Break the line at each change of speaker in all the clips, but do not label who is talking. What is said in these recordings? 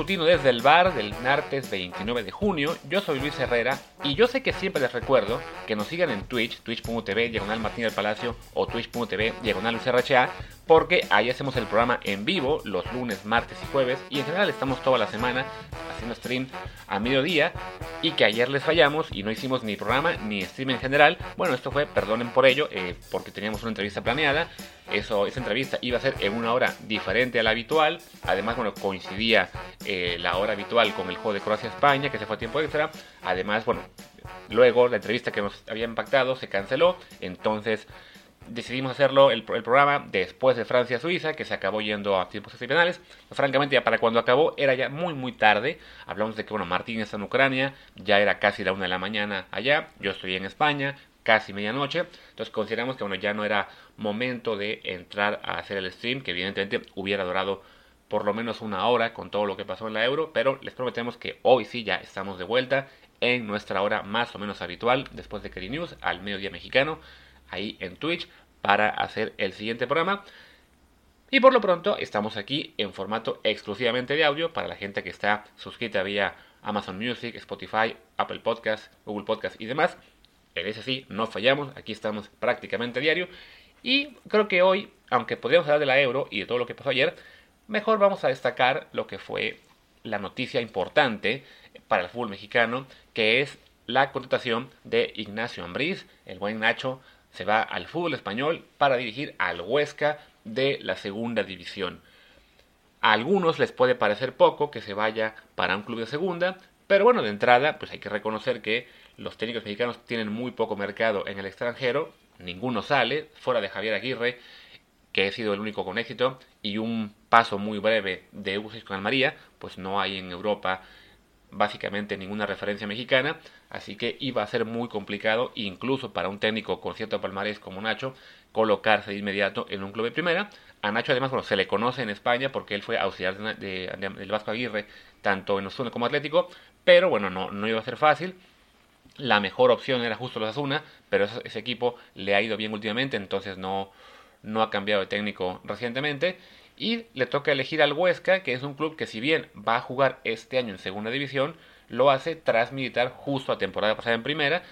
matutino desde el bar del martes 29 de junio. Yo soy Luis Herrera y yo sé que siempre les recuerdo que nos sigan en Twitch, twitch.tv, diagonal Martín del Palacio o twitch.tv, diagonal Luis RHA, porque ahí hacemos el programa en vivo los lunes, martes y jueves y en general estamos toda la semana haciendo stream a mediodía y que ayer les fallamos y no hicimos ni programa ni stream en general. Bueno, esto fue, perdonen por ello, eh, porque teníamos una entrevista planeada. Eso, esa entrevista iba a ser en una hora diferente a la habitual. Además, bueno, coincidía eh, la hora habitual con el juego de Croacia-España, que se fue a tiempo extra. Además, bueno, luego la entrevista que nos había impactado se canceló. Entonces decidimos hacerlo el, programa después de Francia-Suiza, que se acabó yendo a tiempos excepcionales. Francamente, ya para cuando acabó era ya muy, muy tarde. Hablamos de que, bueno, Martín está en Ucrania, ya era casi la una de la mañana allá, yo estoy en España, casi medianoche. Entonces consideramos que, bueno, ya no era momento de entrar a hacer el stream, que evidentemente hubiera durado por lo menos una hora con todo lo que pasó en la Euro, pero les prometemos que hoy sí ya estamos de vuelta en nuestra hora más o menos habitual después de Kelly News al mediodía mexicano ahí en Twitch para hacer el siguiente programa. Y por lo pronto estamos aquí en formato exclusivamente de audio para la gente que está suscrita vía Amazon Music, Spotify, Apple Podcast, Google Podcast y demás. En ese no fallamos, aquí estamos prácticamente diario. Y creo que hoy, aunque podríamos hablar de la euro y de todo lo que pasó ayer, mejor vamos a destacar lo que fue la noticia importante para el fútbol mexicano, que es la contratación de Ignacio Ambriz, el buen Nacho, se va al fútbol español para dirigir al Huesca de la segunda división. A algunos les puede parecer poco que se vaya para un club de segunda, pero bueno, de entrada, pues hay que reconocer que los técnicos mexicanos tienen muy poco mercado en el extranjero, ninguno sale, fuera de Javier Aguirre, que ha sido el único con éxito, y un paso muy breve de Hugo Almaría, pues no hay en Europa básicamente ninguna referencia mexicana, así que iba a ser muy complicado, incluso para un técnico con cierto palmarés como Nacho, colocarse de inmediato en un club de primera. A Nacho además bueno, se le conoce en España porque él fue auxiliar del Vasco Aguirre, tanto en Osuna como Atlético, pero bueno, no, no iba a ser fácil. La mejor opción era justo los Asuna, pero ese, equipo le ha ido bien últimamente, entonces no, no ha cambiado de técnico recientemente. Y le toca elegir al Huesca, que es un club que si bien va a jugar este año en segunda división, lo hace tras militar justo a temporada pasada en primera.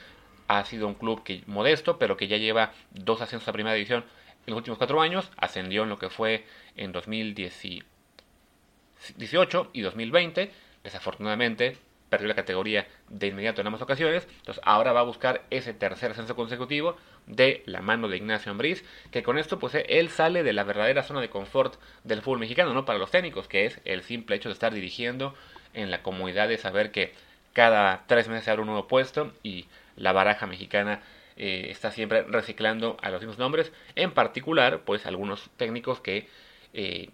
Ha sido un club que, modesto, pero que ya lleva dos ascensos a primera división en los últimos cuatro años. Ascendió en lo que fue en 2018 y 2020. Desafortunadamente, perdió la categoría de inmediato en ambas ocasiones. Entonces ahora va a buscar ese tercer ascenso consecutivo de la mano de Ignacio Ambriz, que con esto pues él sale de la verdadera zona de confort del fútbol mexicano, ¿no? Para los técnicos, que es el simple hecho de estar dirigiendo en la comodidad de saber que cada tres meses se abre un nuevo puesto y la baraja mexicana eh, está siempre reciclando a los mismos nombres, en particular pues algunos técnicos que eh,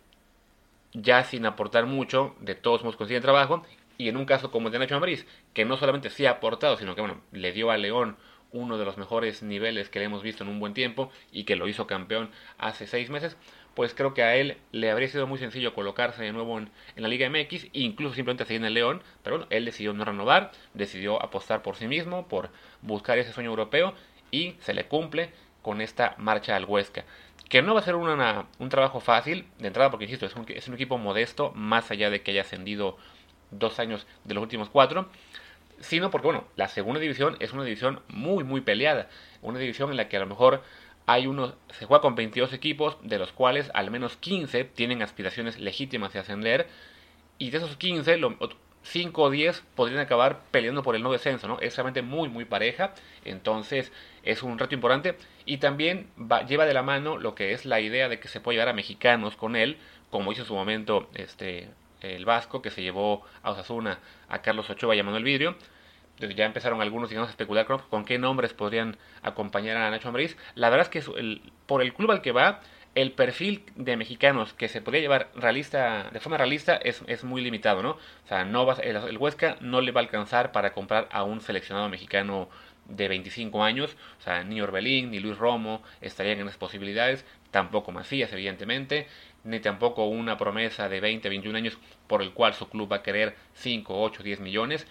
ya sin aportar mucho, de todos modos consiguen trabajo y en un caso como el de Nacho Ambriz, que no solamente sí ha aportado, sino que bueno, le dio a León uno de los mejores niveles que le hemos visto en un buen tiempo y que lo hizo campeón hace seis meses, pues creo que a él le habría sido muy sencillo colocarse de nuevo en, la Liga MX, incluso simplemente seguir en el León, pero bueno, él decidió no renovar, decidió apostar por sí mismo, por buscar ese sueño europeo y se le cumple con esta marcha al Huesca. Que no va a ser un trabajo fácil, de entrada porque, insisto, es un equipo modesto, más allá de que haya ascendido dos años de los últimos cuatro, sino porque, bueno, la segunda división es una división muy, muy peleada, una división en la que a lo mejor hay unos, se juega con 22 equipos, de los cuales al menos 15 tienen aspiraciones legítimas de ascender, y de esos 15, 5 o 10 podrían acabar peleando por el no descenso, ¿no? Es realmente muy, muy pareja, entonces es un reto importante, y también lleva de la mano lo que es la idea de que se puede llevar a mexicanos con él, como hizo en su momento este el Vasco, que se llevó a Osasuna a Carlos Ochoa y a Manuel Vidrio. Entonces ya empezaron algunos digamos, a especular con, qué nombres podrían acompañar a Nacho Ambriz. La verdad es que por el club al que va, el perfil de mexicanos que se podría llevar realista, de forma realista es, es muy limitado, ¿no? O sea, no va, el, el, Huesca no le va a alcanzar para comprar a un seleccionado mexicano de 25 años, o sea, ni Orbelín ni Luis Romo estarían en las posibilidades, tampoco Macías, evidentemente, ni tampoco una promesa de 20, 21 años por el cual su club va a querer 5, 8, 10 millones.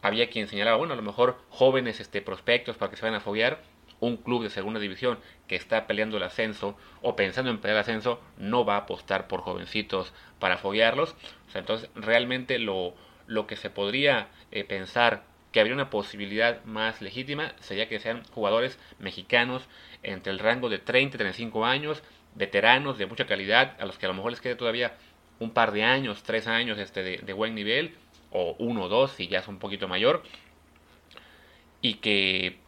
Había quien señalaba, bueno, a lo mejor jóvenes este, prospectos para que se vayan a foguear. un club de segunda división que está peleando el ascenso o pensando en pelear el ascenso no va a apostar por jovencitos para foguearlos. entonces realmente lo, lo que se podría eh, pensar que habría una posibilidad más legítima sería que sean jugadores mexicanos entre el rango de 30 y 35 años, veteranos de mucha calidad, a los que a lo mejor les quede todavía un par de años, tres años este, de, buen nivel, o uno o dos si ya es un poquito mayor, y que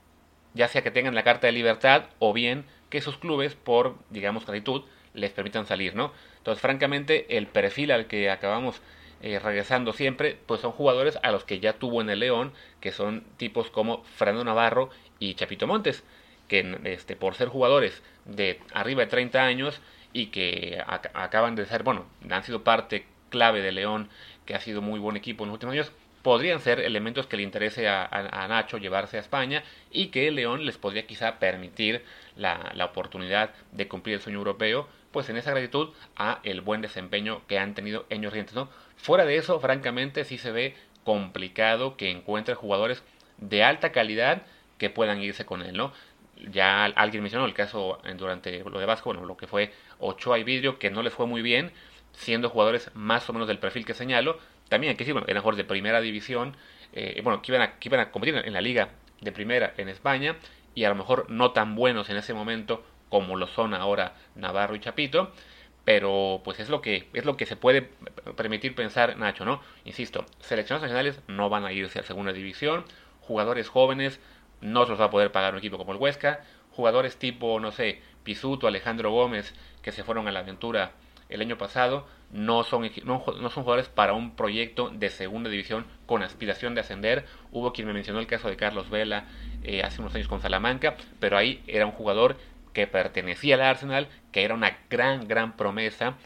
ya sea que tengan la carta de libertad o bien que sus clubes, por, digamos, gratitud, les permitan salir, ¿no? Entonces, francamente, el perfil al que acabamos eh, regresando siempre, pues son jugadores a los que ya tuvo en el León, que son tipos como Fernando Navarro y Chapito Montes, que este, por ser jugadores de arriba de 30 años y que acaban de ser, bueno, han sido parte clave de León, que ha sido muy buen equipo en los últimos años, podrían ser elementos que le interese a, Nacho llevarse a España y que León les podría quizá permitir la, oportunidad de cumplir el sueño europeo, pues en esa gratitud a el buen desempeño que han tenido años recientes, ¿no? Fuera de eso, francamente, sí se ve complicado que encuentre jugadores de alta calidad que puedan irse con él, ¿no? Ya alguien mencionó el caso durante lo de Vasco, bueno, lo que fue Ochoa y Vidrio, que no les fue muy bien, siendo jugadores más o menos del perfil que señalo, también que decir, bueno, eran jugadores de primera división, eh, bueno, que iban, a, iban a competir en la liga de primera en España y a lo mejor no tan buenos en ese momento como lo son ahora Navarro y Chapito, pero pues es lo que es lo que se puede permitir pensar Nacho, ¿no? Insisto, selecciones nacionales no van a irse a segunda división, jugadores jóvenes no se los va a poder pagar un equipo como el Huesca, jugadores tipo, no sé, Pisuto, Alejandro Gómez, que se fueron a la aventura el año pasado, no son, no, son jugadores para un proyecto de segunda división con aspiración de ascender. Hubo quien me mencionó el caso de Carlos Vela eh, hace unos años con Salamanca, pero ahí era un jugador que pertenecía al Arsenal, que era una gran, gran promesa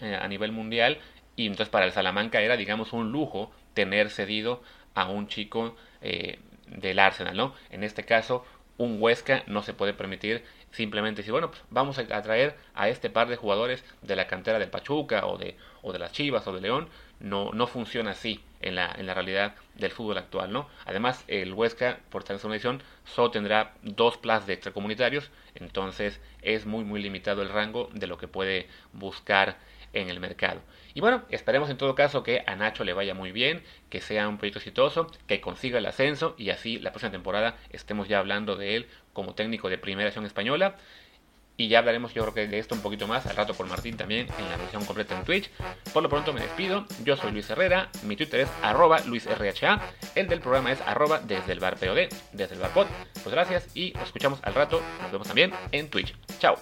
eh, a nivel mundial, y entonces para el Salamanca era, digamos, un lujo tener cedido a un chico eh, del Arsenal, ¿no? En este caso, un Huesca no se puede permitir simplemente decir, bueno, pues vamos a traer a este par de jugadores de la cantera del Pachuca o de, o de las Chivas o de León. No, no funciona así en la, en la realidad del fútbol actual, ¿no? Además, el Huesca, por estar en edición, solo tendrá dos plazas de extracomunitarios, entonces es muy, muy limitado el rango de lo que puede buscar en el mercado. Y bueno, esperemos en todo caso que a Nacho le vaya muy bien, que sea un proyecto exitoso, que consiga el ascenso y así la próxima temporada estemos ya hablando de él como técnico de primera acción española. Y ya hablaremos yo creo que de esto un poquito más al rato por Martín también en la versión completa en Twitch. Por lo pronto me despido, yo soy Luis Herrera, mi Twitter es arroba LuisRHA, el del programa es arroba desde el bar POD, desde el bar. Pues gracias y nos escuchamos al rato, nos vemos también en Twitch. Chao.